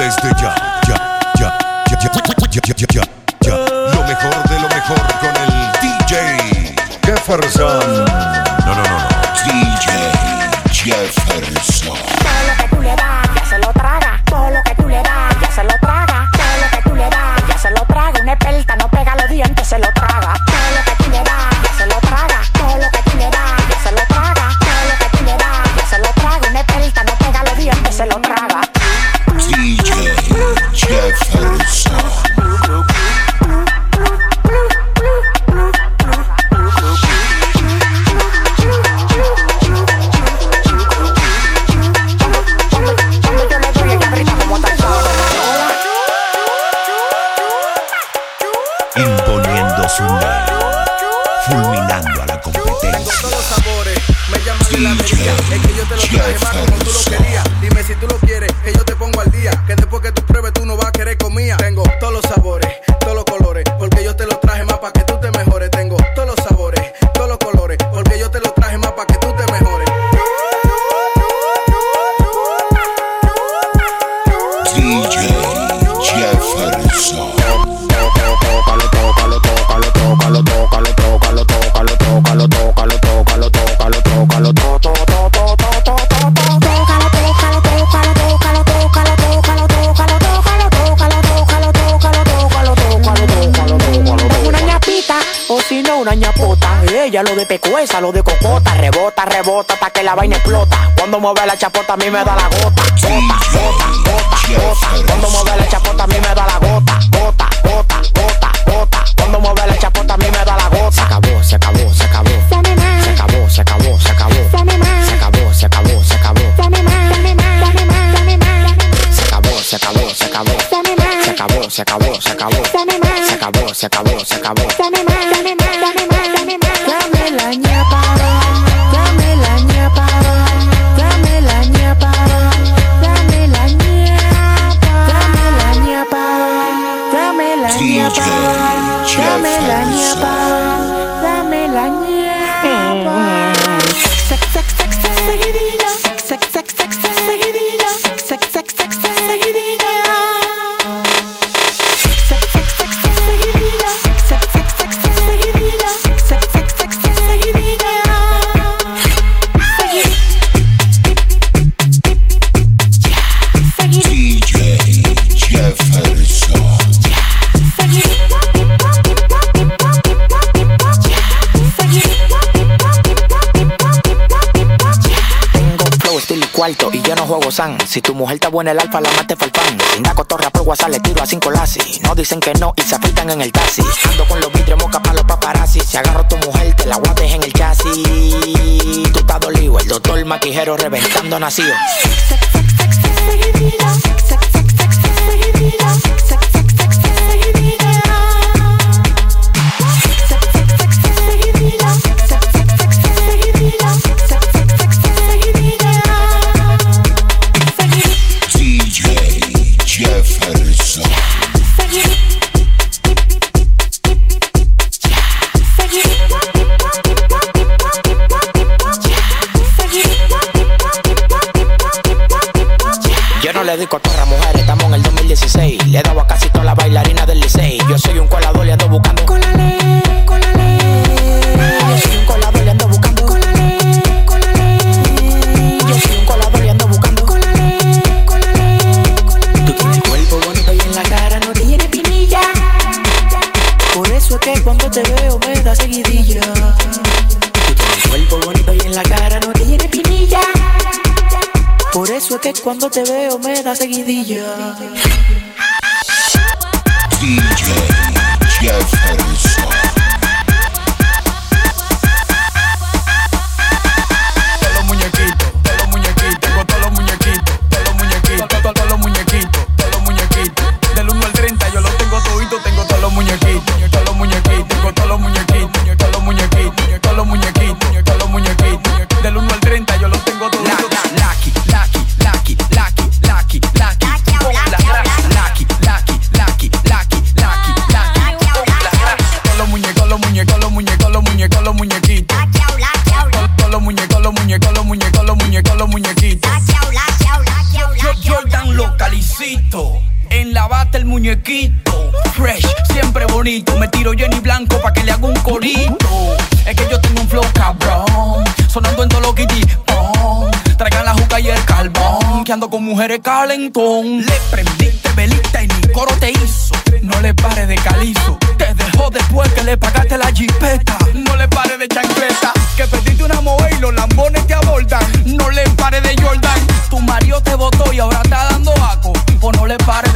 desde ya, ya, ya, ya, ya, ya, ya, ya, ya, ya. Lo mejor de lo mejor con el DJ Jefferson. entre comillas, tengo todos los sabores. la vaina explota. Cuando mueve la chapota a mí me da la gota. Gota, gota, gota, gota. Cuando mueve la chapota a mí me da la gota. Gota, gota, gota, gota. Cuando mueve la chapota a mí me da la gota. Se acabó, se acabó, se acabó. Se acabó, se acabó, se acabó. Se acabó, se acabó, se acabó. Se acabó, se acabó, se acabó. Se acabó, se acabó, se acabó. Se acabó, se acabó, se acabó. Si tu mujer está buena, el alfa la mate falfán. Linda cotorra por WhatsApp, le tiro a cinco lazi. No dicen que no y se afeitan en el taxi. Ando con los vidrios moca para los paparazzi. Si agarro tu mujer, te la guates en el chasis. Tú estás dolido, el doctor maquijero reventando nacido. Por eso es que cuando te veo me da seguidilla. Muñequito. Fresh, siempre bonito. Me tiro Jenny Blanco pa' que le haga un corito. Es que yo tengo un flow cabrón. Sonando en todo lo kitty. Traigan la juca y el carbón. Que ando con mujeres calentón. Le prendiste velita y ni coro te hizo. No le pare de calizo. Te dejó después que le pagaste la jipeta. No le pare de chancleta. Que perdiste una moe y los lambones te abordan. No le pare de Jordan. Tu marido te votó y ahora está dando aco. O no le pare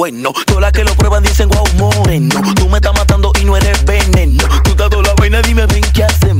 bueno. Todas las que lo prueban dicen guau moreno. Tú me estás matando y no eres veneno. Tú estás toda la vaina, dime ven qué hacemos.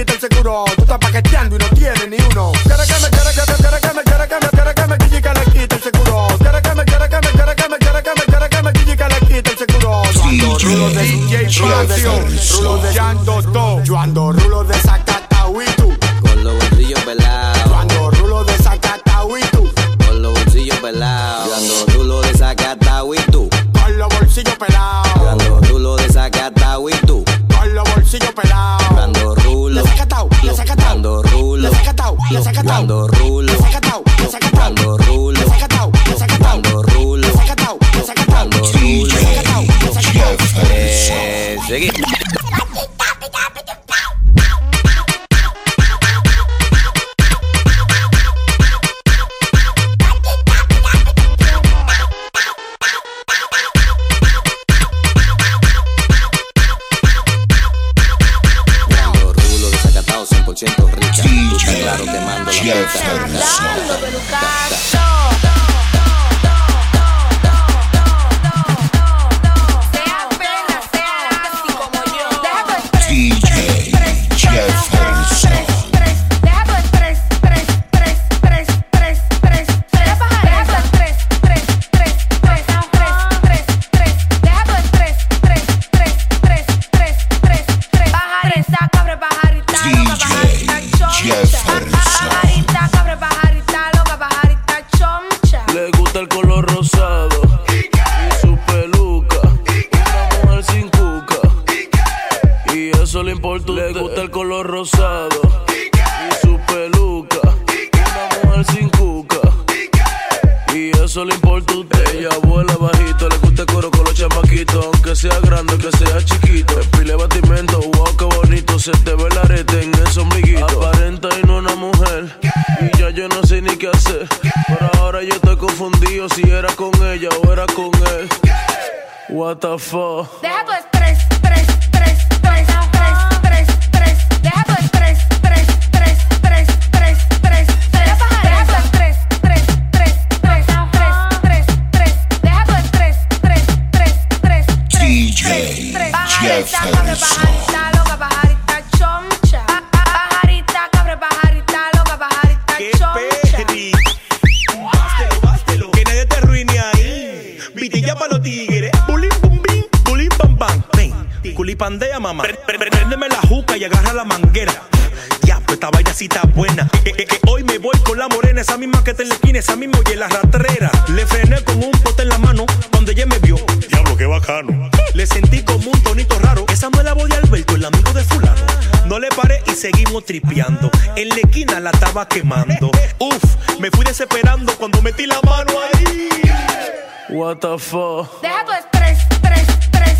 quite el seguro. Tú estás paqueteando y no tienes ni uno. Quieres que me, quieres que me, quieres que me, quieres que me, quieres que me quille y que le quite el seguro. Quieres que me, quieres que me, quieres que me, quieres que me, quieres que me quille y que le quite el seguro. Yo ando rulos de DJ rulos de Yando Do. Yo ando rulos de Zacatau y tú. Con los bolsillos pelados, Yo ando rulos de Zacatau y tú. con los bolsillos pelados. Yo ando rulo de Zacatau y tú. Con los bolsillos Yo pelados. ando rulo de Zacatau y tú. Con los bolsillos pelados. Cuando rulo, cuando rulo, cuando rulo, cuando rulo. Seguí. Stay chamaquitos. Aunque sea grande, que sea chiquito. Pile batimento, wow, qué bonito. Se te ve el arete en ese ombliguito. Aparenta y no una mujer. Y ya yo no sé ni qué hacer. Pero ahora yo estoy confundido si era con ella o era con él. What the fuck. Deja tu culipandea, mamá. Pre- pre- Préndeme la juca y agarra la manguera. Ya, pues esta vaina sí está buena. Que, que- que hoy me voy con la morena, esa misma que te en la esquina, esa misma en la ratrera. Le frené con un pote en la mano cuando ella me vio. Diablo, qué bacano. Le sentí como un tonito raro. Esa no es la voz de Alberto, el amigo de fulano. No le paré y seguimos tripeando. En la esquina la estaba quemando. Uf, me fui desesperando cuando metí la mano ahí. What the fuck? Deja tu estrés, estrés, estrés,